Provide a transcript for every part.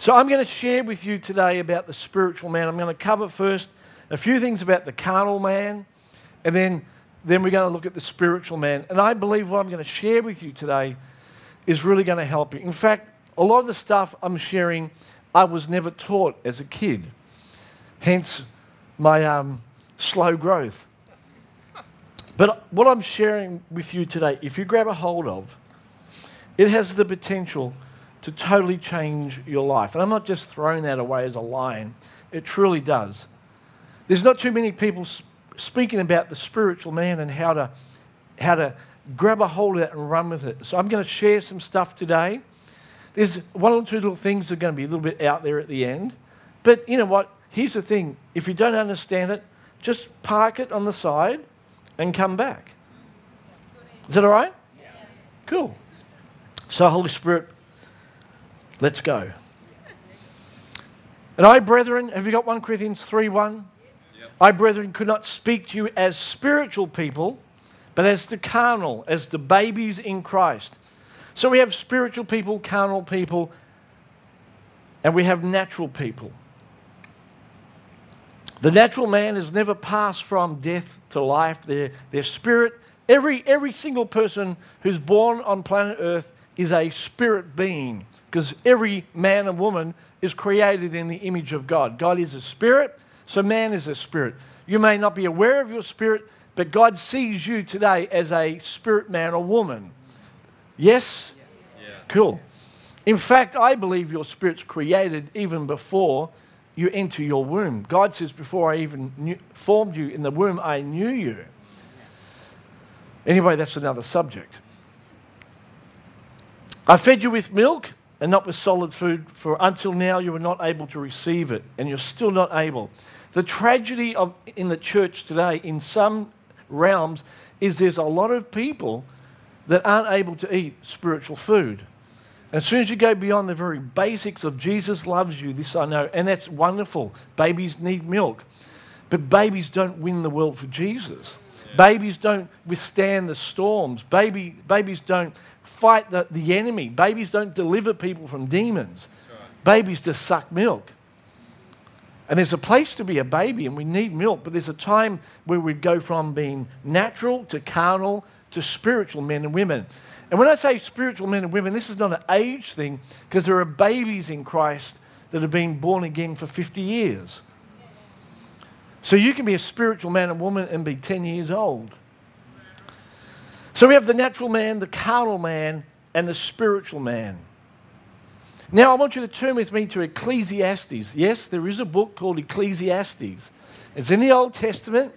So I'm going to share with you today about the spiritual man. I'm going to cover first a few things about the carnal man, and then, then we're going to look at the spiritual man. And I believe what I'm going to share with you today is really going to help you. In fact, a lot of the stuff I'm sharing, I was never taught as a kid. Hence my um, slow growth. But what I'm sharing with you today, if you grab a hold of, it has the potential to totally change your life. And I'm not just throwing that away as a line, it truly does. There's not too many people speaking about the spiritual man and how to, how to grab a hold of it and run with it. So I'm going to share some stuff today. There's one or two little things that are going to be a little bit out there at the end. But you know what? Here's the thing if you don't understand it, just park it on the side and come back. Is that all right? Cool. So, Holy Spirit, let's go. And I, brethren, have you got 1 Corinthians 3 1? Yep. I, brethren, could not speak to you as spiritual people, but as the carnal, as the babies in Christ. So we have spiritual people, carnal people, and we have natural people. The natural man has never passed from death to life. Their, their spirit, every, every single person who's born on planet Earth is a spirit being because every man and woman is created in the image of God. God is a spirit, so man is a spirit. You may not be aware of your spirit, but God sees you today as a spirit man or woman. Yes? Yeah. Cool. In fact, I believe your spirit's created even before you enter your womb. God says, Before I even knew, formed you in the womb, I knew you. Anyway, that's another subject. I fed you with milk and not with solid food, for until now you were not able to receive it, and you're still not able. The tragedy of, in the church today, in some realms, is there's a lot of people that aren't able to eat spiritual food. As soon as you go beyond the very basics of Jesus loves you, this I know, and that's wonderful. Babies need milk. But babies don't win the world for Jesus. Yeah. Babies don't withstand the storms. Baby, babies don't fight the, the enemy. Babies don't deliver people from demons. Babies just suck milk. And there's a place to be a baby, and we need milk, but there's a time where we'd go from being natural to carnal to spiritual men and women. And when I say spiritual men and women, this is not an age thing because there are babies in Christ that have been born again for 50 years. So you can be a spiritual man and woman and be 10 years old. So we have the natural man, the carnal man, and the spiritual man. Now I want you to turn with me to Ecclesiastes. Yes, there is a book called Ecclesiastes. It's in the Old Testament.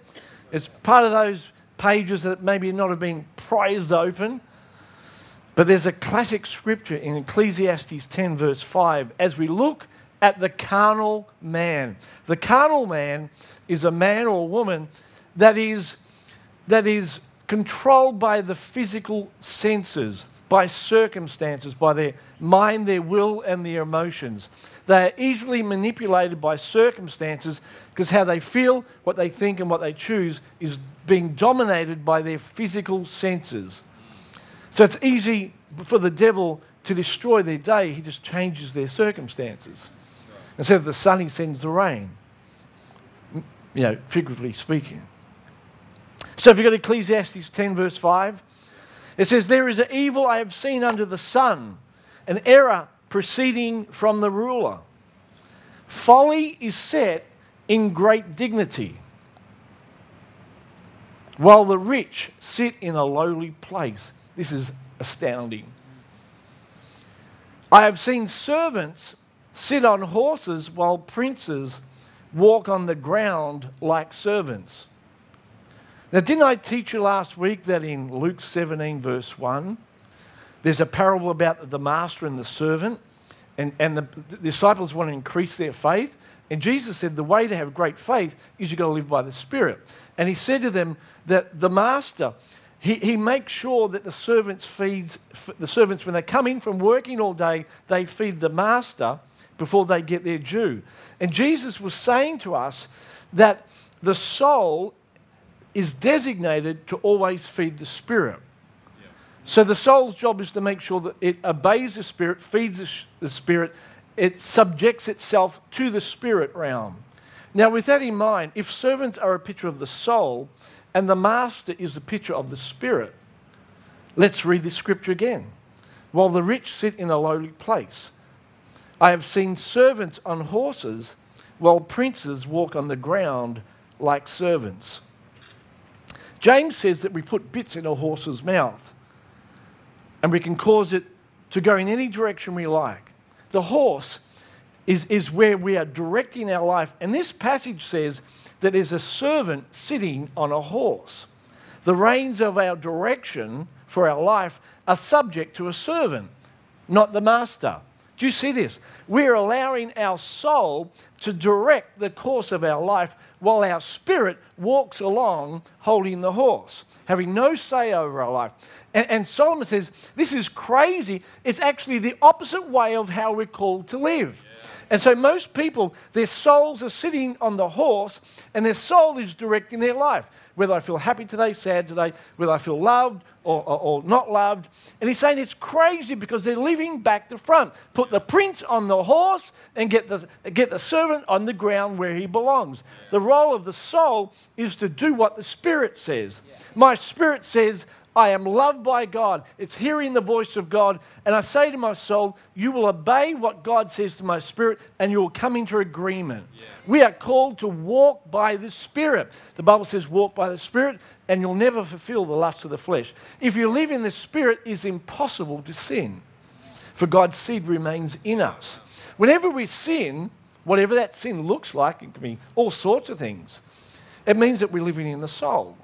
It's part of those pages that maybe not have been prized open. But there's a classic scripture in Ecclesiastes 10, verse 5, as we look at the carnal man. The carnal man is a man or a woman that is, that is controlled by the physical senses, by circumstances, by their mind, their will, and their emotions. They are easily manipulated by circumstances because how they feel, what they think, and what they choose is being dominated by their physical senses. So it's easy for the devil to destroy their day, he just changes their circumstances. Instead of the sun, he sends the rain, you know, figuratively speaking. So if you go to Ecclesiastes 10, verse 5, it says, There is an evil I have seen under the sun, an error proceeding from the ruler. Folly is set in great dignity, while the rich sit in a lowly place. This is astounding. I have seen servants sit on horses while princes walk on the ground like servants. Now, didn't I teach you last week that in Luke 17, verse 1, there's a parable about the master and the servant, and, and the, the disciples want to increase their faith. And Jesus said the way to have great faith is you've got to live by the Spirit. And he said to them that the master, he, he makes sure that the servants feeds the servants when they come in from working all day, they feed the master before they get their due. And Jesus was saying to us that the soul is designated to always feed the spirit. So the soul's job is to make sure that it obeys the spirit, feeds the, spirit, it subjects itself to the spirit realm. Now, with that in mind, if servants are a picture of the soul and the master is the picture of the spirit, let's read this scripture again. While the rich sit in a lowly place, I have seen servants on horses, while princes walk on the ground like servants. James says that we put bits in a horse's mouth and we can cause it to go in any direction we like. The horse is, is where we are directing our life. And this passage says that there's a servant sitting on a horse. The reins of our direction for our life are subject to a servant, not the master. Do you see this? We're allowing our soul to direct the course of our life while our spirit walks along holding the horse, having no say over our life. And, and, Solomon says, This is crazy. It's actually the opposite way of how we're called to live. Yeah. And so, most people, their souls are sitting on the horse, and their soul is directing their life. Whether I feel happy today, sad today, whether I feel loved or, or, or, not loved. And he's saying it's crazy because they're living back to front. Put the prince on the horse and get the, get the servant on the ground where he belongs. The role of the soul is to do what the spirit says. My spirit says, I am loved by God. It's hearing the voice of God. And I say to my soul, You will obey what God says to my spirit, and you will come into agreement. Yeah. We are called to walk by the Spirit. The Bible says, Walk by the Spirit, and you'll never fulfill the lust of the flesh. If you live in the Spirit, it's impossible to sin, for God's seed remains in us. Whenever we sin, whatever that sin looks like, it can be all sorts of things, it means that we're living in the soul.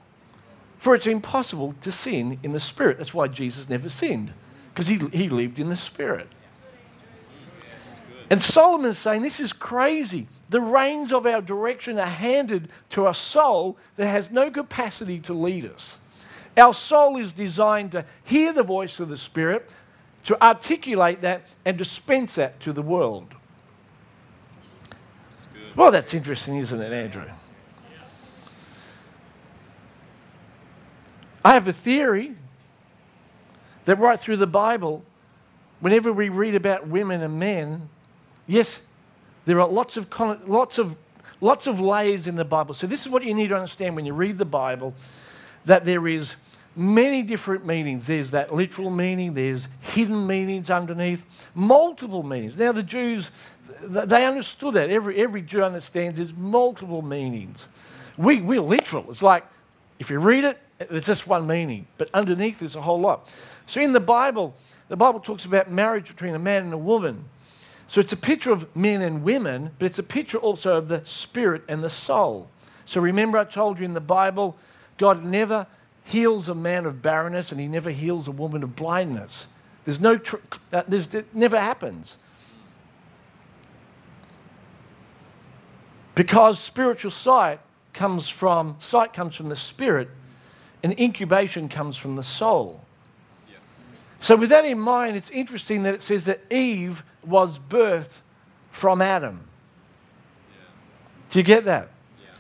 For it's impossible to sin in the Spirit. That's why Jesus never sinned, because he, he lived in the Spirit. And Solomon is saying this is crazy. The reins of our direction are handed to a soul that has no capacity to lead us. Our soul is designed to hear the voice of the Spirit, to articulate that, and dispense that to the world. Well, that's interesting, isn't it, Andrew? I have a theory that right through the Bible, whenever we read about women and men, yes, there are lots of, lots of, lots of layers in the Bible. So, this is what you need to understand when you read the Bible that there is many different meanings. There's that literal meaning, there's hidden meanings underneath, multiple meanings. Now, the Jews, they understood that. Every, every Jew understands there's multiple meanings. We, we're literal. It's like if you read it, there's just one meaning, but underneath there's a whole lot. So in the Bible, the Bible talks about marriage between a man and a woman. So it's a picture of men and women, but it's a picture also of the spirit and the soul. So remember, I told you in the Bible, God never heals a man of barrenness and he never heals a woman of blindness. There's no, tr- uh, there's, it never happens. Because spiritual sight comes from, sight comes from the spirit, and incubation comes from the soul. So, with that in mind, it's interesting that it says that Eve was birthed from Adam. Yeah. Do you get that? Yeah.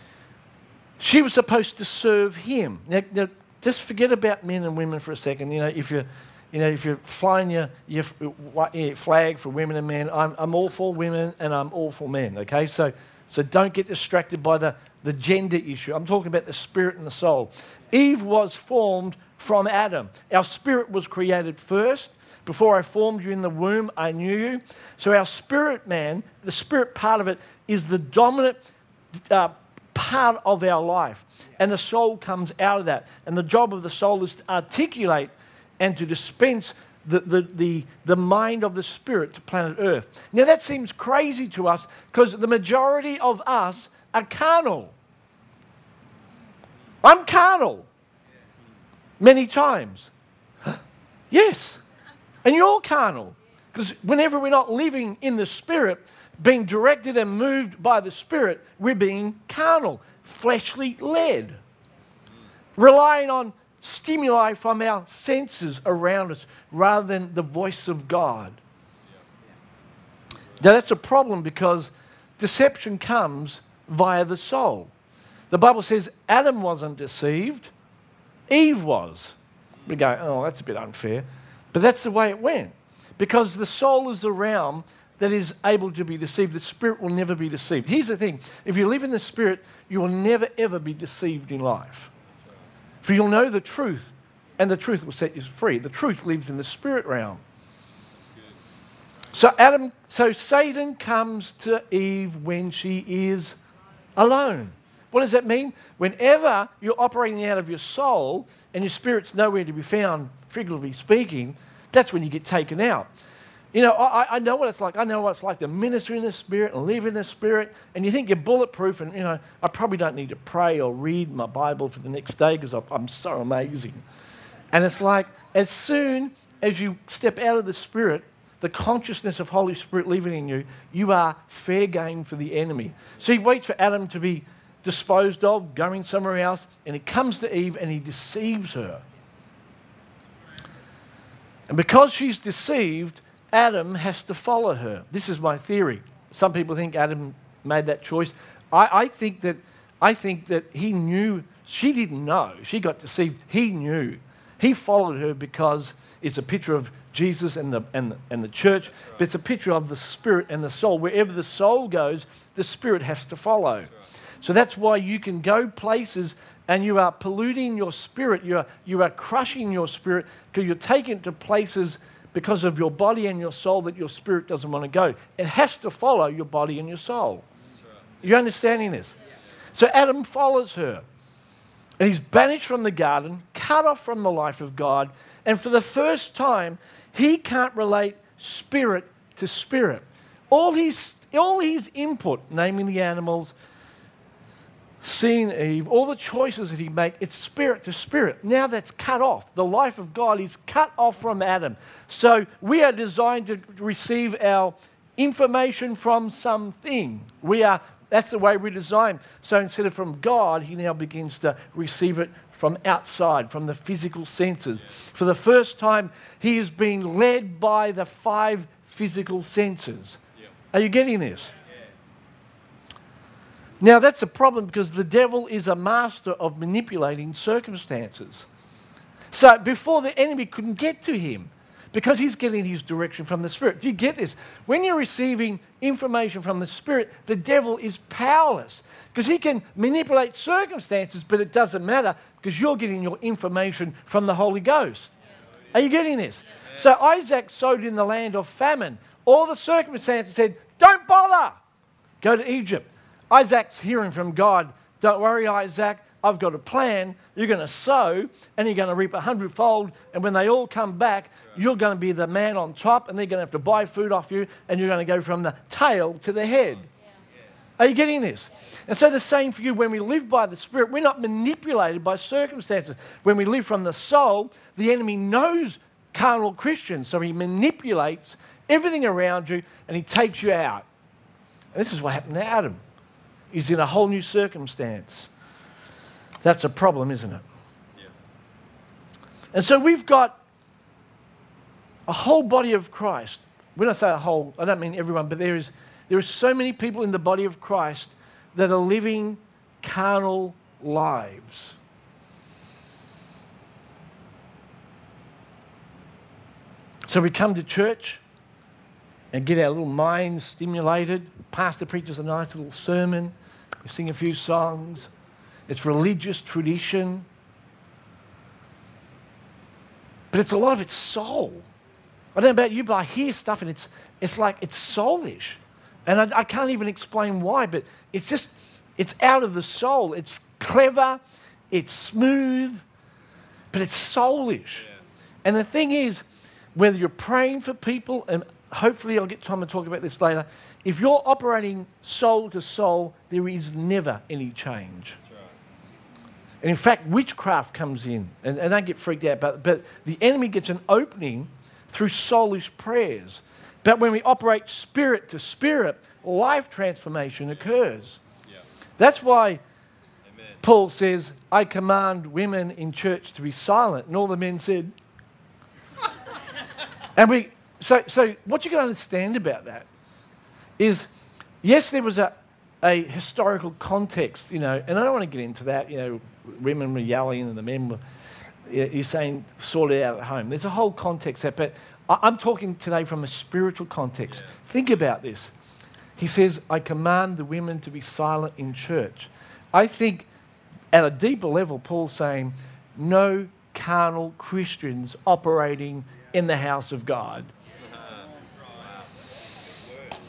She was supposed to serve him. Now, now, just forget about men and women for a second. You know, if you're, you know, if you're flying your, your flag for women and men, I'm, I'm all for women and I'm all for men. Okay, so so don't get distracted by the, the gender issue. I'm talking about the spirit and the soul. Eve was formed from Adam. Our spirit was created first. Before I formed you in the womb, I knew you. So, our spirit man, the spirit part of it, is the dominant uh, part of our life. And the soul comes out of that. And the job of the soul is to articulate and to dispense the, the, the, the mind of the spirit to planet Earth. Now, that seems crazy to us because the majority of us are carnal. I'm carnal many times. yes. And you're carnal. Because whenever we're not living in the Spirit, being directed and moved by the Spirit, we're being carnal, fleshly led, relying on stimuli from our senses around us rather than the voice of God. Now, that's a problem because deception comes via the soul. The Bible says Adam wasn't deceived, Eve was. We go, oh, that's a bit unfair. But that's the way it went. Because the soul is the realm that is able to be deceived. The spirit will never be deceived. Here's the thing if you live in the spirit, you will never, ever be deceived in life. For you'll know the truth, and the truth will set you free. The truth lives in the spirit realm. So Adam, so Satan comes to Eve when she is alone. What does that mean? Whenever you're operating out of your soul and your spirit's nowhere to be found, figuratively speaking, that's when you get taken out. You know, I, I know what it's like. I know what it's like to minister in the Spirit and live in the Spirit. And you think you're bulletproof, and, you know, I probably don't need to pray or read my Bible for the next day because I'm so amazing. And it's like, as soon as you step out of the Spirit, the consciousness of Holy Spirit living in you, you are fair game for the enemy. So he waits for Adam to be disposed of, going somewhere else, and he comes to Eve and he deceives her. And because she's deceived, Adam has to follow her. This is my theory. Some people think Adam made that choice. I, I, think that I think that he knew she didn't know. She got deceived. He knew. He followed her because it's a picture of Jesus and the, and the, and the church, right. but it's a picture of the spirit and the soul. Wherever the soul goes, the spirit has to follow. So that's why you can go places and you are polluting your spirit. You are, you are crushing your spirit because you're taking it to places because of your body and your soul that your spirit doesn't want to go. It has to follow your body and your soul. Right. You're understanding this? So Adam follows her. And he's banished from the garden, cut off from the life of God. And for the first time, he can't relate spirit to spirit. All his, all his input, naming the animals, seeing Eve, all the choices that he made, it's spirit to spirit. Now that's cut off. The life of God is cut off from Adam. So we are designed to receive our information from something. We are that's the way we're designed. So instead of from God, he now begins to receive it from outside, from the physical senses. For the first time, he is being led by the five physical senses. Are you getting this? Now, that's a problem because the devil is a master of manipulating circumstances. So, before the enemy couldn't get to him, because he's getting his direction from the Spirit. Do you get this? When you're receiving information from the Spirit, the devil is powerless because he can manipulate circumstances, but it doesn't matter because you're getting your information from the Holy Ghost. Are you getting this? So Isaac sowed in the land of famine. All the circumstances said, Don't bother. Go to Egypt. Isaac's hearing from God. Don't worry, Isaac. I've got a plan. You're going to sow and you're going to reap a hundredfold. And when they all come back, you're going to be the man on top and they're going to have to buy food off you and you're going to go from the tail to the head. Are you getting this? And so the same for you when we live by the Spirit, we're not manipulated by circumstances. When we live from the soul, the enemy knows carnal Christians, so he manipulates everything around you and he takes you out. And this is what happened to Adam. He's in a whole new circumstance. That's a problem, isn't it? Yeah. And so we've got a whole body of Christ. When I say a whole, I don't mean everyone, but there is there are so many people in the body of Christ that are living carnal lives. So we come to church and get our little minds stimulated. Pastor preaches a nice little sermon. We sing a few songs. It's religious tradition. But it's a lot of it's soul. I don't know about you, but I hear stuff and it's, it's like it's soulish. And I, I can't even explain why, but it's just, it's out of the soul. It's clever, it's smooth, but it's soulish. Yeah. And the thing is, whether you're praying for people, and hopefully I'll get time to talk about this later, if you're operating soul to soul, there is never any change. And in fact, witchcraft comes in, and, and they get freaked out. But, but the enemy gets an opening through soulish prayers. But when we operate spirit to spirit, life transformation occurs. Yeah. That's why Amen. Paul says, I command women in church to be silent. And all the men said, and we, so, so what you can understand about that is, yes, there was a, a historical context, you know, and I don't want to get into that, you know, women were yelling and the men were, you're saying, sort it out at home. There's a whole context there, but I'm talking today from a spiritual context. Think about this. He says, I command the women to be silent in church. I think at a deeper level, Paul's saying, no carnal Christians operating in the house of God.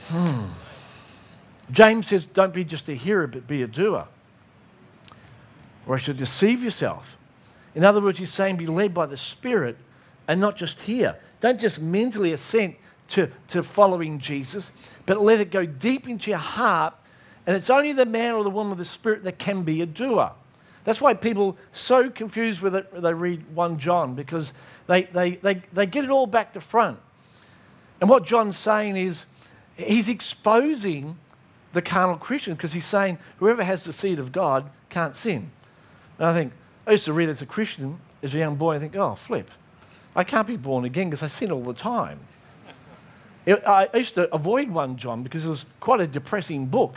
Hmm. James says, don't be just a hearer, but be a doer. Or I should deceive yourself. In other words, he's saying be led by the Spirit and not just hear. Don't just mentally assent to, to following Jesus, but let it go deep into your heart. And it's only the man or the woman of the Spirit that can be a doer. That's why people so confused with it when they read 1 John, because they, they, they, they get it all back to front. And what John's saying is he's exposing the carnal Christian because he's saying whoever has the seed of God can't sin. And I think, I used to read as a Christian, as a young boy, I think, oh, flip. I can't be born again because I sin all the time. I used to avoid 1 John because it was quite a depressing book.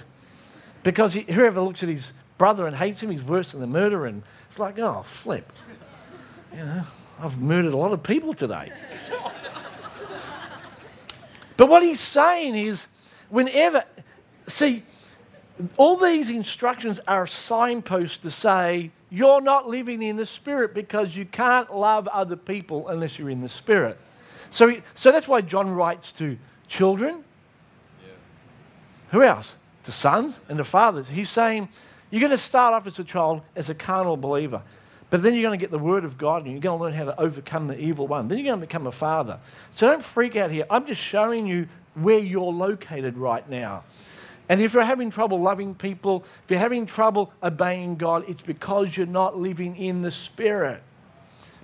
Because he, whoever looks at his brother and hates him, he's worse than the murderer. And it's like, oh, flip. You know, I've murdered a lot of people today. But what he's saying is, whenever, see, all these instructions are signposts to say you're not living in the Spirit because you can't love other people unless you're in the Spirit. So, he, so that's why John writes to children. Yeah. Who else? To sons and to fathers. He's saying you're going to start off as a child as a carnal believer, but then you're going to get the Word of God and you're going to learn how to overcome the evil one. Then you're going to become a father. So don't freak out here. I'm just showing you where you're located right now. And if you're having trouble loving people, if you're having trouble obeying God, it's because you're not living in the Spirit.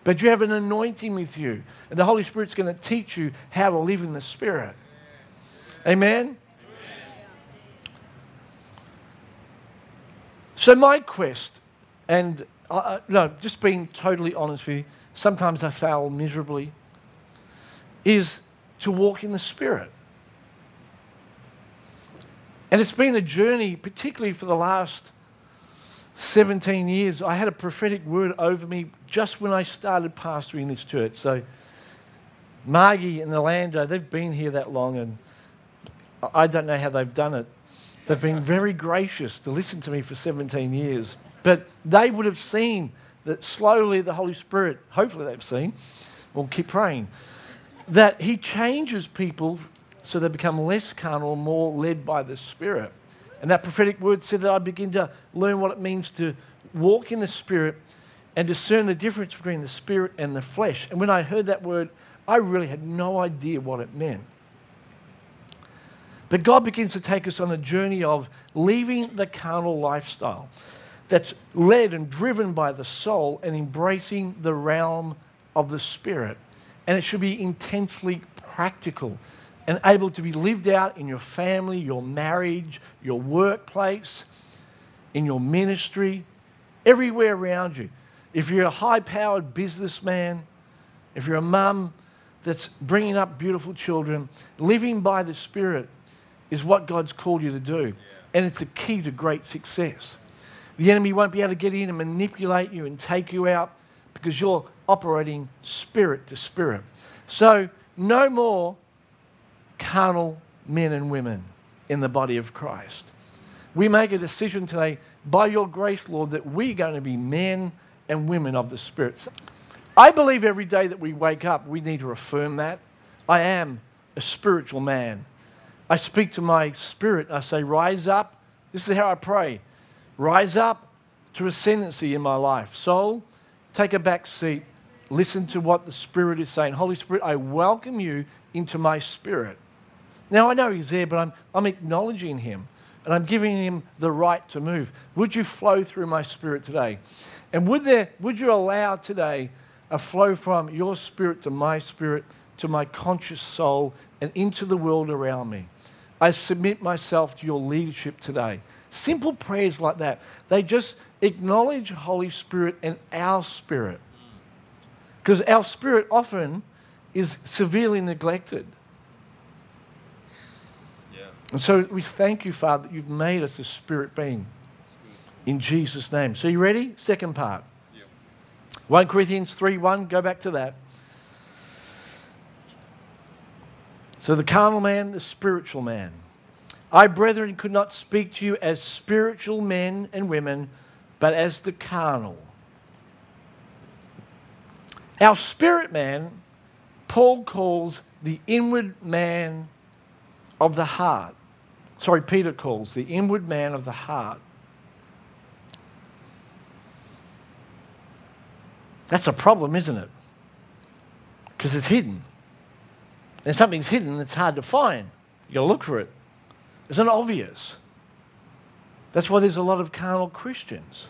But you have an anointing with you, and the Holy Spirit's going to teach you how to live in the Spirit. Amen? So, my quest, and no, just being totally honest with you, sometimes I fail miserably, is to walk in the Spirit. And it's been a journey, particularly for the last 17 years. I had a prophetic word over me just when I started pastoring this church. So, Margie and Orlando, they've been here that long, and I don't know how they've done it. They've been very gracious to listen to me for 17 years. But they would have seen that slowly the Holy Spirit, hopefully they've seen, we'll keep praying, that He changes people so they become less carnal, more led by the Spirit. And that prophetic word said that I begin to learn what it means to walk in the Spirit and discern the difference between the Spirit and the flesh. And when I heard that word, I really had no idea what it meant. But God begins to take us on a journey of leaving the carnal lifestyle that's led and driven by the soul and embracing the realm of the Spirit. And it should be intensely practical and able to be lived out in your family, your marriage, your workplace, in your ministry, everywhere around you. If you're a high powered businessman, if you're a mum that's bringing up beautiful children, living by the Spirit is what God's called you to do. Yeah. And it's a key to great success. The enemy won't be able to get in and manipulate you and take you out because you're operating spirit to spirit. So, no more carnal men and women in the body of Christ. We make a decision today, by your grace, Lord, that we're going to be men and women of the Spirit. I believe every day that we wake up, we need to affirm that. I am a spiritual man. I speak to my spirit. I say, Rise up. This is how I pray. Rise up to ascendancy in my life. Soul, take a back seat. Listen to what the Spirit is saying. Holy Spirit, I welcome you into my spirit. Now, I know He's there, but I'm, I'm acknowledging Him and I'm giving Him the right to move. Would you flow through my spirit today? And would, there, would you allow today a flow from your spirit to my spirit, to my conscious soul, and into the world around me? I submit myself to your leadership today. Simple prayers like that, they just acknowledge Holy Spirit and our spirit. Because our spirit often is severely neglected. And so we thank you, Father, that you've made us a spirit being. In Jesus' name. So you ready? Second part. Yep. 1 Corinthians 3 1, go back to that. So the carnal man, the spiritual man. I, brethren, could not speak to you as spiritual men and women, but as the carnal. Our spirit man, Paul calls the inward man of the heart. Sorry, Peter calls the inward man of the heart. That's a problem, isn't it? Because it's hidden. And something's hidden, it's hard to find. You've got to look for it. Isn't obvious? That's why there's a lot of carnal Christians.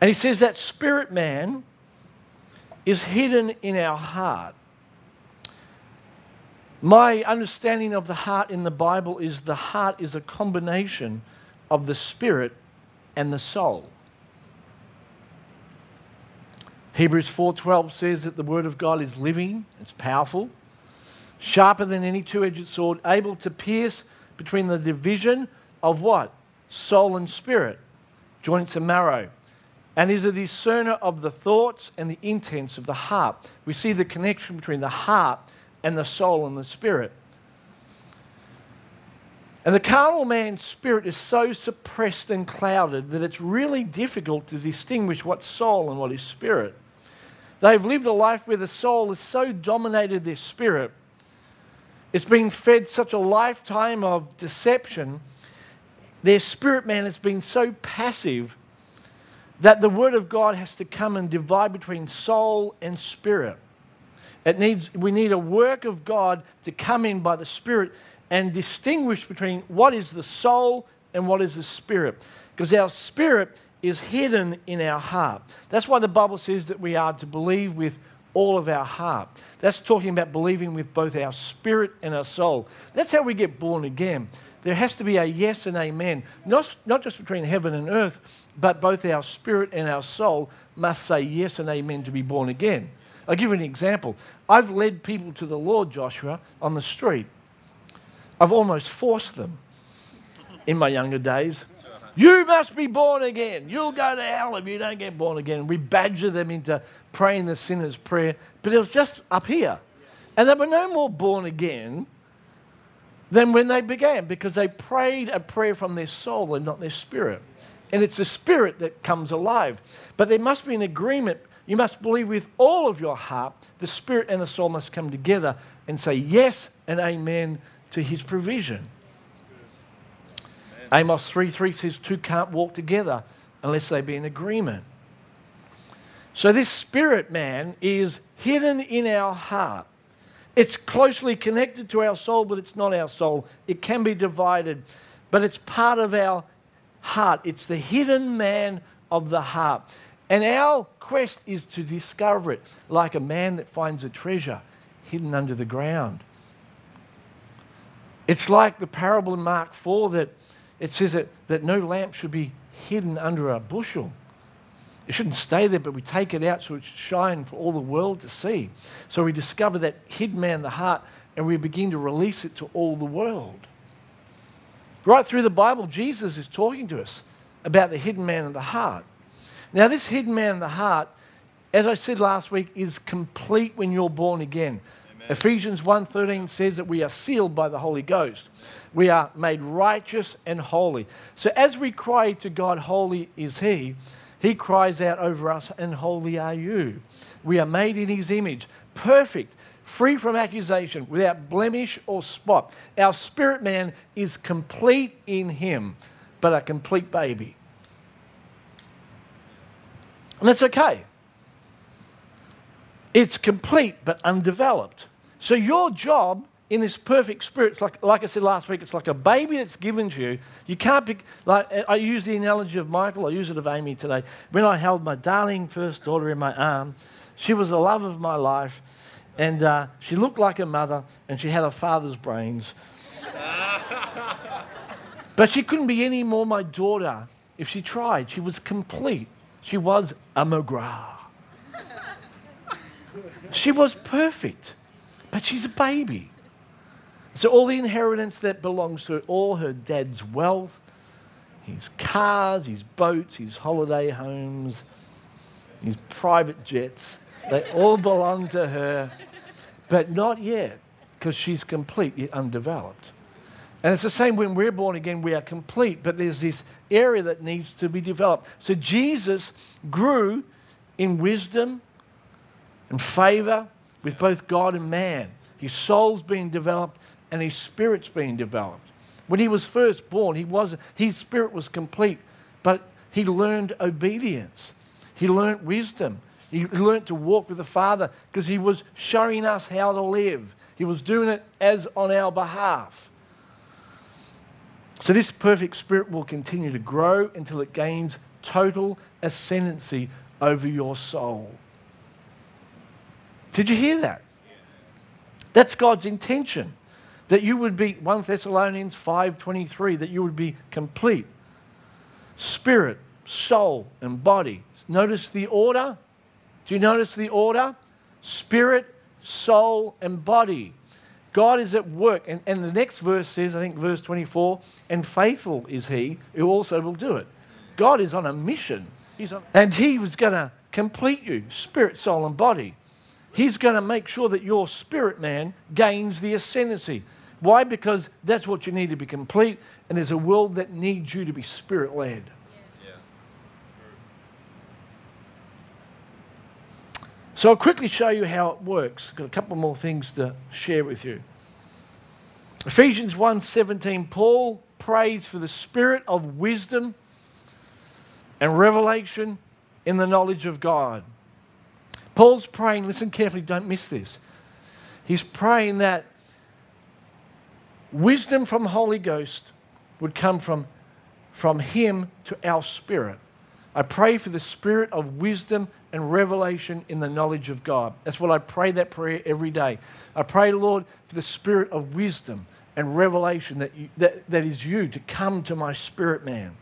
And he says that spirit man is hidden in our heart. My understanding of the heart in the Bible is the heart is a combination of the spirit and the soul. Hebrews 4:12 says that the word of God is living, it's powerful, sharper than any two-edged sword, able to pierce between the division of what? Soul and spirit, joints and marrow, and is a discerner of the thoughts and the intents of the heart. We see the connection between the heart and the soul and the spirit. And the carnal man's spirit is so suppressed and clouded that it's really difficult to distinguish what's soul and what is spirit. They've lived a life where the soul has so dominated their spirit. It's been fed such a lifetime of deception. Their spirit man has been so passive that the Word of God has to come and divide between soul and spirit. It needs, we need a work of God to come in by the Spirit and distinguish between what is the soul and what is the spirit. Because our spirit is hidden in our heart. That's why the Bible says that we are to believe with all of our heart. That's talking about believing with both our spirit and our soul. That's how we get born again. There has to be a yes and amen, not, not just between heaven and earth, but both our spirit and our soul must say yes and amen to be born again. I'll give you an example. I've led people to the Lord, Joshua, on the street. I've almost forced them in my younger days. You must be born again. You'll go to hell if you don't get born again. We badger them into praying the sinner's prayer, but it was just up here. And they were no more born again than when they began because they prayed a prayer from their soul and not their spirit. And it's the spirit that comes alive. But there must be an agreement. You must believe with all of your heart. The spirit and the soul must come together and say yes and amen to his provision. Amos 3 3 says, Two can't walk together unless they be in agreement. So, this spirit man is hidden in our heart. It's closely connected to our soul, but it's not our soul. It can be divided, but it's part of our heart. It's the hidden man of the heart. And our quest is to discover it like a man that finds a treasure hidden under the ground. It's like the parable in Mark 4 that it says that, that no lamp should be hidden under a bushel. It shouldn't stay there, but we take it out so it should shine for all the world to see. So we discover that hidden man the heart and we begin to release it to all the world. Right through the Bible, Jesus is talking to us about the hidden man in the heart. Now, this hidden man in the heart, as I said last week, is complete when you're born again. Ephesians 1:13 says that we are sealed by the Holy Ghost we are made righteous and holy. So as we cry to God, Holy is He, He cries out over us, and holy are you. We are made in His image, perfect, free from accusation, without blemish or spot. Our spirit man is complete in Him, but a complete baby. And that's okay. It's complete but undeveloped. So your job in this perfect spirit. It's like, like I said last week, it's like a baby that's given to you. You can't pick, like, I use the analogy of Michael, I use it of Amy today. When I held my darling first daughter in my arm, she was the love of my life, and uh, she looked like her mother, and she had her father's brains. but she couldn't be any more my daughter if she tried. She was complete. She was a McGrath. she was perfect, but she's a baby. So, all the inheritance that belongs to all her dad's wealth, his cars, his boats, his holiday homes, his private jets, they all belong to her, but not yet. because she's complete yet undeveloped. And it's the same when we're born again, we are complete, but there's this area that needs to be developed. So Jesus grew in wisdom and favor with both God and man. His soul's being developed and his spirit's being developed. When he was first born, he was, his spirit was complete, but he learned obedience. He learned wisdom. He learned to walk with the Father because he was showing us how to live. He was doing it as on our behalf. So, this perfect spirit will continue to grow until it gains total ascendancy over your soul. Did you hear that? That's God's intention. That you would be 1 Thessalonians 5:23 that you would be complete. Spirit, soul and body. Notice the order? Do you notice the order? Spirit, soul and body. God is at work. And, and the next verse says, I think verse 24, and faithful is he who also will do it. God is on a mission. He's on, and he was going to complete you, spirit, soul, and body. He's going to make sure that your spirit man gains the ascendancy. Why? Because that's what you need to be complete, and there's a world that needs you to be spirit led. So I'll quickly show you how it works. Got a couple more things to share with you. Ephesians 1:17 Paul prays for the spirit of wisdom and revelation in the knowledge of God. Paul's praying, listen carefully, don't miss this. He's praying that wisdom from Holy Ghost would come from, from him to our spirit. I pray for the spirit of wisdom and revelation in the knowledge of God. That's what I pray that prayer every day. I pray, Lord, for the spirit of wisdom and revelation that, you, that, that is you to come to my spirit man.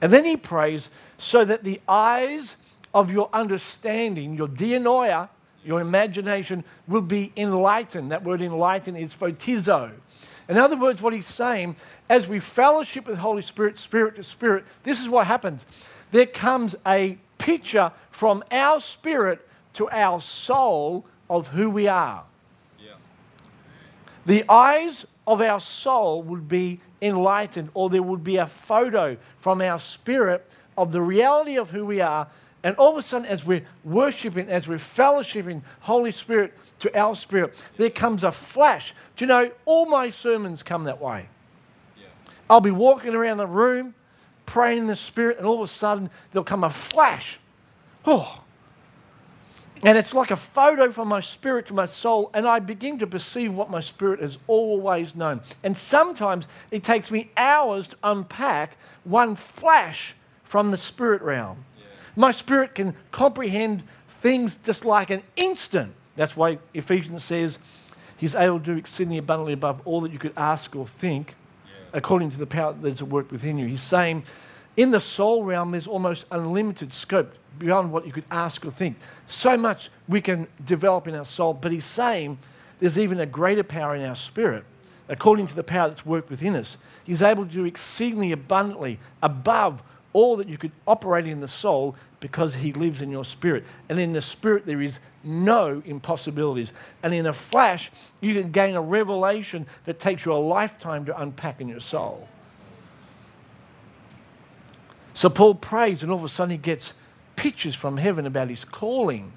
And then he prays so that the eyes of your understanding, your dianoia, your imagination, will be enlightened. That word enlightened is photizo. In other words, what he's saying, as we fellowship with the Holy Spirit, spirit to spirit, this is what happens there comes a picture from our spirit to our soul of who we are. Yeah. The eyes of our soul would be enlightened, or there would be a photo from our spirit of the reality of who we are. And all of a sudden, as we're worshiping, as we're fellowshipping Holy Spirit to our spirit, there comes a flash. Do you know, all my sermons come that way. Yeah. I'll be walking around the room praying in the Spirit, and all of a sudden there'll come a flash. Oh. And it's like a photo from my spirit to my soul, and I begin to perceive what my spirit has always known. And sometimes it takes me hours to unpack one flash from the spirit realm. My spirit can comprehend things just like an instant. That's why Ephesians says he's able to do exceedingly abundantly above all that you could ask or think according to the power that's at work within you. He's saying in the soul realm, there's almost unlimited scope beyond what you could ask or think. So much we can develop in our soul, but he's saying there's even a greater power in our spirit, according to the power that's worked within us. He's able to do exceedingly abundantly above all that you could operate in the soul because he lives in your spirit. And in the spirit, there is no impossibilities. And in a flash, you can gain a revelation that takes you a lifetime to unpack in your soul. So Paul prays, and all of a sudden he gets pictures from heaven about his calling,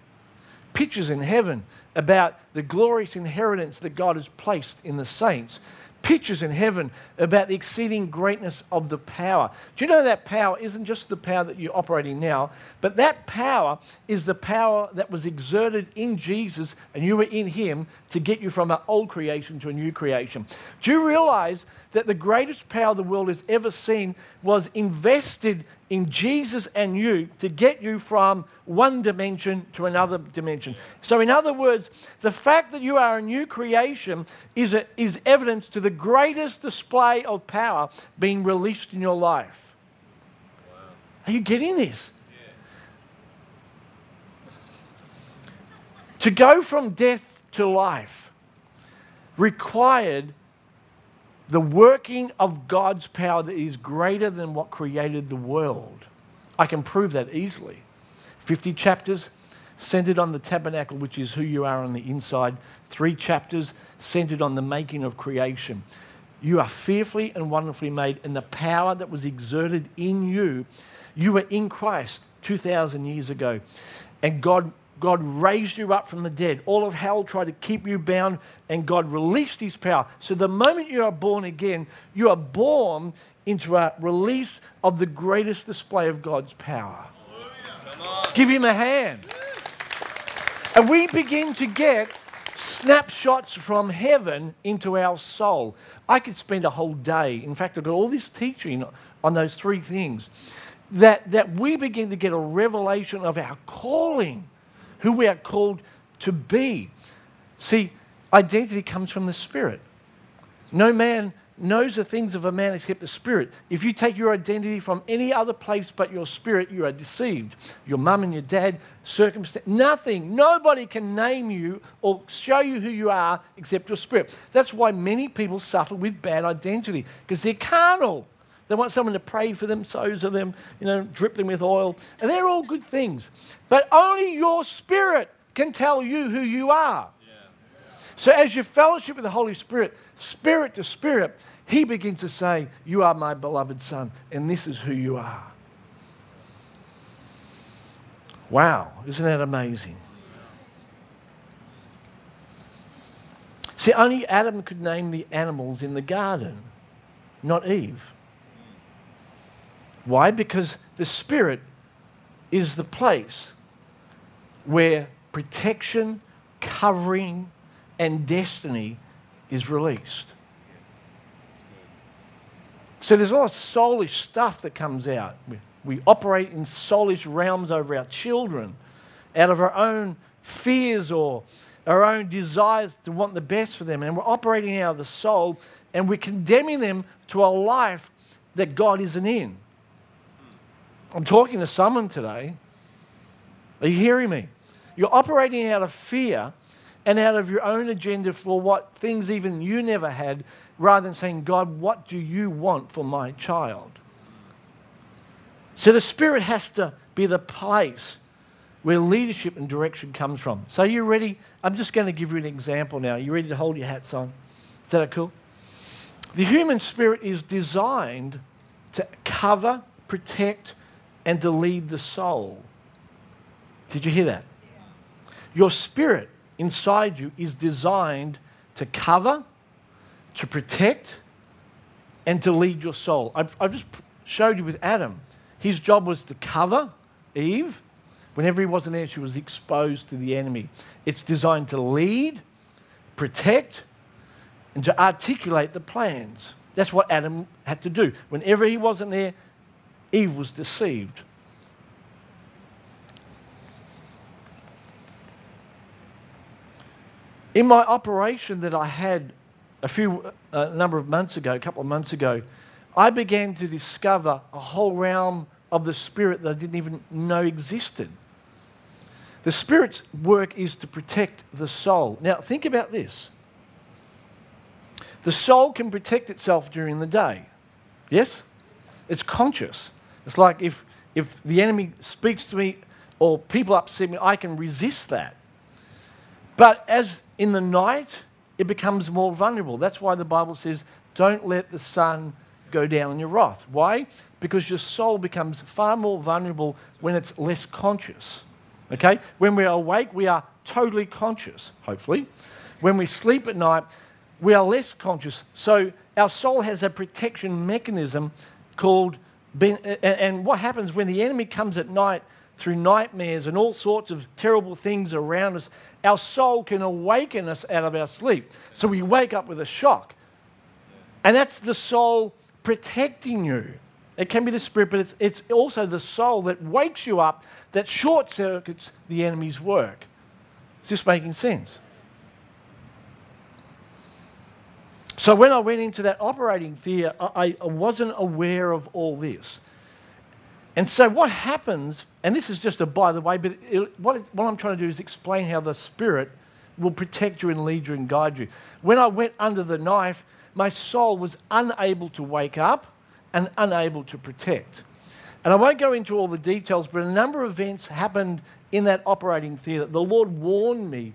pictures in heaven about the glorious inheritance that God has placed in the saints pictures in heaven about the exceeding greatness of the power. Do you know that power isn't just the power that you're operating now, but that power is the power that was exerted in Jesus and you were in Him to get you from an old creation to a new creation. Do you realize that the greatest power the world has ever seen was invested in Jesus and you to get you from one dimension to another dimension. So, in other words, the fact that you are a new creation is, a, is evidence to the greatest display of power being released in your life. Wow. Are you getting this? Yeah. To go from death to life required the working of God's power that is greater than what created the world. I can prove that easily. 50 chapters, centered on the tabernacle, which is who you are on the inside. Three chapters centered on the making of creation. You are fearfully and wonderfully made, and the power that was exerted in you, you were in Christ 2,000 years ago. And God, God raised you up from the dead. All of hell tried to keep you bound, and God released his power. So the moment you are born again, you are born into a release of the greatest display of God's power. Give him a hand. And we begin to get snapshots from heaven into our soul. I could spend a whole day, in fact, I've got all this teaching on those three things, that, that we begin to get a revelation of our calling, who we are called to be. See, identity comes from the Spirit. No man knows the things of a man except the spirit. If you take your identity from any other place but your spirit, you are deceived. Your mum and your dad, circumstance, nothing, nobody can name you or show you who you are except your spirit. That's why many people suffer with bad identity because they're carnal. They want someone to pray for them, sows of them, you know, drip them with oil. And they're all good things. But only your spirit can tell you who you are. So as you fellowship with the Holy Spirit, spirit to spirit, he begins to say, You are my beloved Son, and this is who you are. Wow, isn't that amazing? See, only Adam could name the animals in the garden, not Eve. Why? Because the Spirit is the place where protection, covering, and destiny is released. So there's a lot of soulish stuff that comes out. We, operate in soulish realms over our children out of our own fears or our own desires to want the best for them. And we're operating out of the soul and we're condemning them to a life that God isn't in. I'm talking to someone today. Are you hearing me? You're operating out of fear and out of your own agenda for what things even you never had, rather than saying, God, what do you want for my child? So the Spirit has to be the place where leadership and direction comes from. So you ready? I'm just going to give you an example now. You ready to hold your hats on? Is that cool? The human spirit is designed to cover, protect, and to lead the soul. Did you hear that? Your spirit inside you is designed to cover, to protect, and to lead your soul. I've, I've just showed you with Adam. His job was to cover Eve. Whenever he wasn't there, she was exposed to the enemy. It's designed to lead, protect, and to articulate the plans. That's what Adam had to do. Whenever he wasn't there, Eve was deceived. In my operation that I had a few, a number of months ago, a couple of months ago, I began to discover a whole realm of the Spirit that I didn't even know existed. The Spirit's work is to protect the soul. Now, think about this the soul can protect itself during the day. Yes? It's conscious. It's like if, if the enemy speaks to me or people upset me, I can resist that. But as in the night, it becomes more vulnerable. That's why the Bible says, don't let the sun go down in your wrath. Why? Because your soul becomes far more vulnerable when it's less conscious. Okay? When we are awake, we are totally conscious, hopefully. When we sleep at night, we are less conscious. So our soul has a protection mechanism called. And what happens when the enemy comes at night through nightmares and all sorts of terrible things around us, our soul can awaken us out of our sleep. So we wake up with a shock. And that's the soul protecting you. It can be the spirit, but it's, it's also the soul that wakes you up, that short circuits the enemy's work. Is this making sense? So when I went into that operating theatre, I, I wasn't aware of all this. And so, what happens, and this is just a by the way, but it, what, it, what I'm trying to do is explain how the Spirit will protect you and lead you and guide you. When I went under the knife, my soul was unable to wake up and unable to protect. And I won't go into all the details, but a number of events happened in that operating theatre. The Lord warned me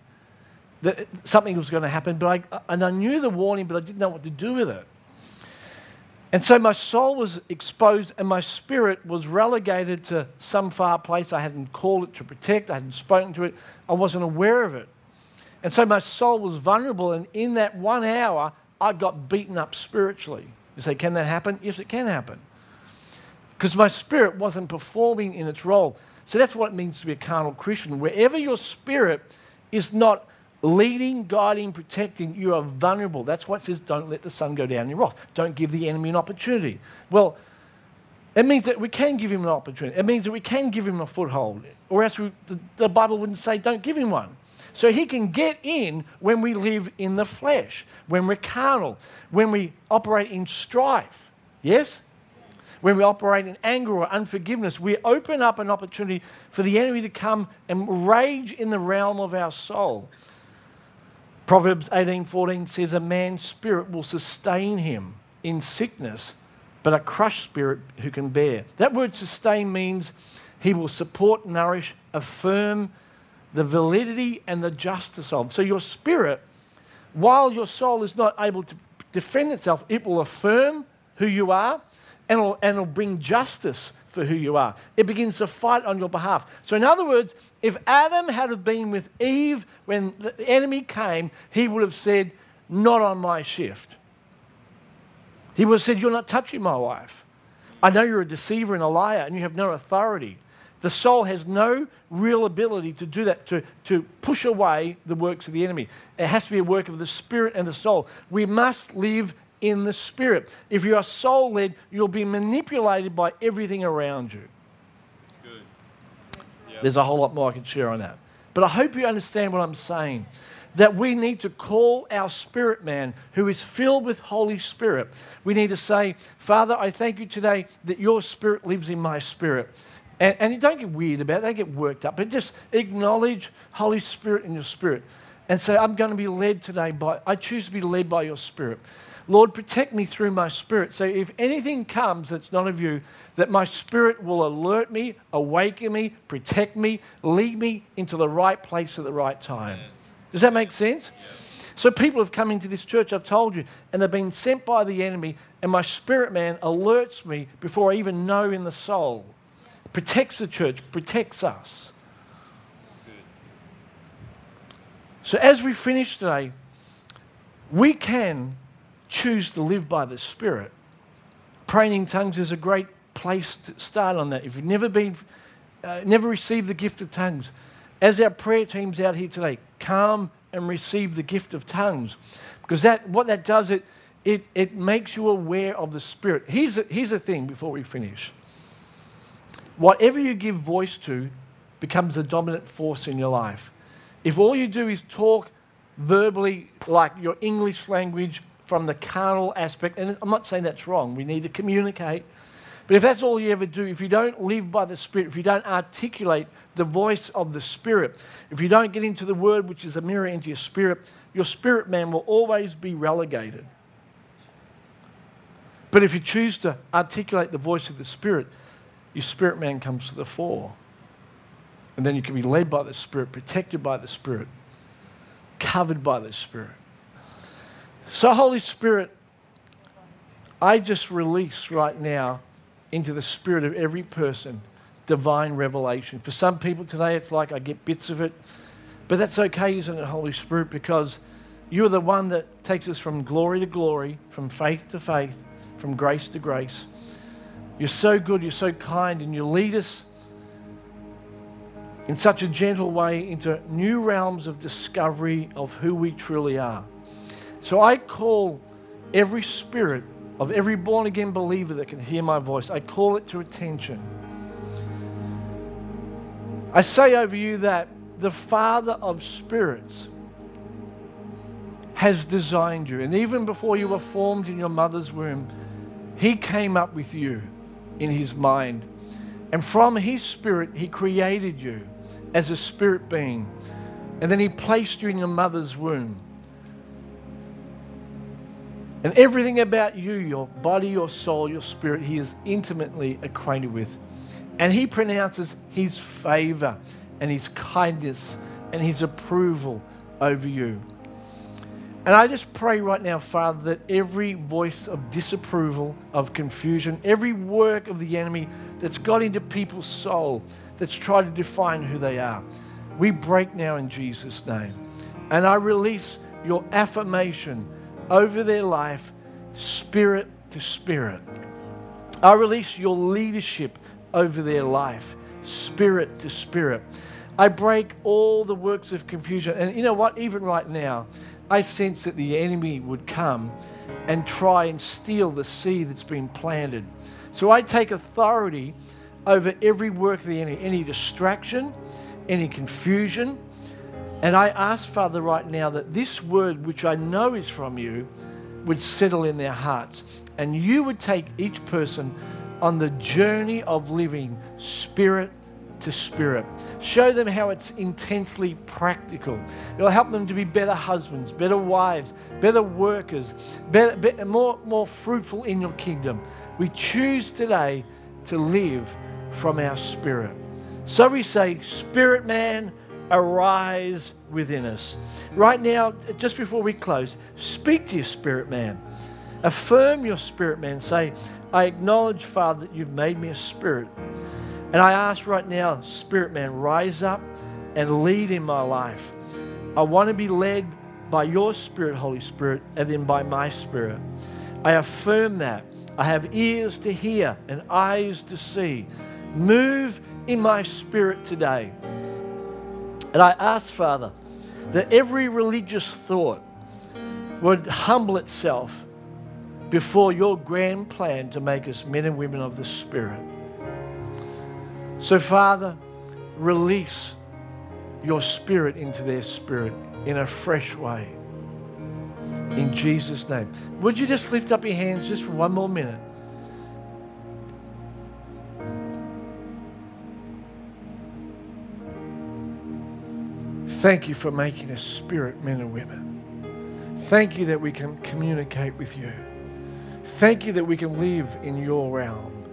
that something was going to happen, but I, and I knew the warning, but I didn't know what to do with it. And so my soul was exposed and my spirit was relegated to some far place. I hadn't called it to protect, I hadn't spoken to it, I wasn't aware of it. And so my soul was vulnerable, and in that one hour, I got beaten up spiritually. You say, can that happen? Yes, it can happen. Because my spirit wasn't performing in its role. So that's what it means to be a carnal Christian. Wherever your spirit is not leading, guiding, protecting, you are vulnerable. That's what it says don't let the sun go down in your wrath. Don't give the enemy an opportunity. Well, it means that we can give him an opportunity. It means that we can give him a foothold. Or else we, the, the Bible wouldn't say don't give him one. So he can get in when we live in the flesh, when we're carnal, when we operate in strife. Yes? When we operate in anger or unforgiveness, we open up an opportunity for the enemy to come and rage in the realm of our soul. Proverbs 18:14 says a man's spirit will sustain him in sickness, but a crushed spirit who can bear. That word sustain means he will support, nourish, affirm, the validity and the justice of. So your spirit, while your soul is not able to defend itself, it will affirm who you are and it'll, and it'll bring justice for who you are. It begins to fight on your behalf. So, in other words, if Adam had been with Eve when the enemy came, he would have said, Not on my shift. He would have said, You're not touching my wife. I know you're a deceiver and a liar, and you have no authority. The soul has no real ability to do that, to, to push away the works of the enemy. It has to be a work of the spirit and the soul. We must live in the spirit. If you are soul led, you'll be manipulated by everything around you. Yep. There's a whole lot more I could share on that. But I hope you understand what I'm saying. That we need to call our spirit man who is filled with Holy Spirit. We need to say, Father, I thank you today that your spirit lives in my spirit. And, and don't get weird about it, don't get worked up, but just acknowledge Holy Spirit in your spirit and say, I'm going to be led today by, I choose to be led by your spirit. Lord, protect me through my spirit. So if anything comes that's not of you, that my spirit will alert me, awaken me, protect me, lead me into the right place at the right time. Does that make sense? So people have come into this church, I've told you, and they've been sent by the enemy, and my spirit man alerts me before I even know in the soul protects the church, protects us. So, as we finish today, we can choose to live by the Spirit. Praying in tongues is a great place to start on that. If you've never been, uh, never received the gift of tongues, as our prayer team's out here today, come and receive the gift of tongues, because that what that does it it it makes you aware of the Spirit. Here's a, here's a thing before we finish whatever you give voice to becomes a dominant force in your life. If all you do is talk verbally, like your English language, from the carnal aspect, and I'm not saying that's wrong, we need to communicate. But if that's all you ever do, if you don't live by the Spirit, if you don't articulate the voice of the Spirit, if you don't get into the Word, which is a mirror into your spirit, your spirit man will always be relegated. But if you choose to articulate the voice of the Spirit, your spirit man comes to the fore. And then you can be led by the Spirit, protected by the Spirit, covered by the Spirit. So, Holy Spirit, I just release right now into the spirit of every person divine revelation. For some people today, it's like I get bits of it, but that's okay, isn't it, Holy Spirit? Because you're the one that takes us from glory to glory, from faith to faith, from grace to grace. You're so good, you're so kind, and you lead us in such a gentle way into new realms of discovery of who we truly are. So I call every spirit of every born again believer that can hear my voice, I call it to attention. I say over you that the Father of spirits has designed you. And even before you were formed in your mother's womb, He came up with you in his mind. And from his spirit, he created you as a spirit being. And then he placed you in your mother's womb. And everything about you, your body, your soul, your spirit, he is intimately acquainted with. And he pronounces his favor and His kindness and His approval over you. And I just pray right now, Father, that every voice of disapproval, of confusion, every work of the enemy that's got into people's soul, that's tried to define who they are, we break now in Jesus' name. And I release your affirmation over their life, spirit to spirit. I release your leadership over their life, spirit to spirit. I break all the works of confusion. And you know what? Even right now, I sense that the enemy would come and try and steal the seed that's been planted. So I take authority over every work of the enemy, any distraction, any confusion. And I ask, Father, right now that this word, which I know is from you, would settle in their hearts. And you would take each person on the journey of living spirit to spirit. Show them how it's intensely practical. It'll help them to be better husbands, better wives, better workers, better, better, more, more fruitful in your kingdom. We choose today to live from our spirit. So we say, Spirit man, arise within us. Right now, just before we close, speak to your spirit man. Affirm your spirit man. Say, I acknowledge, Father, that you've made me a spirit. And I ask right now, spirit man, rise up and lead in my life. I want to be led by your spirit, Holy Spirit, and then by my spirit. I affirm that. I have ears to hear and eyes to see. Move in my spirit today. And I ask, Father, that every religious thought would humble itself before your grand plan to make us men and women of the Spirit. So, Father, release your Spirit into their spirit in a fresh way. In Jesus' name. Would you just lift up your hands just for one more minute? Thank you for making us spirit men and women. Thank you that we can communicate with you. Thank you that we can live in your realm.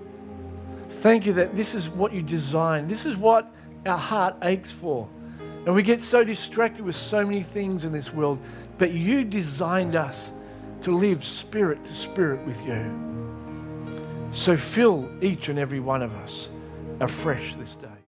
Thank you that this is what you designed. This is what our heart aches for. And we get so distracted with so many things in this world, but you designed us to live spirit to spirit with you. So fill each and every one of us afresh this day.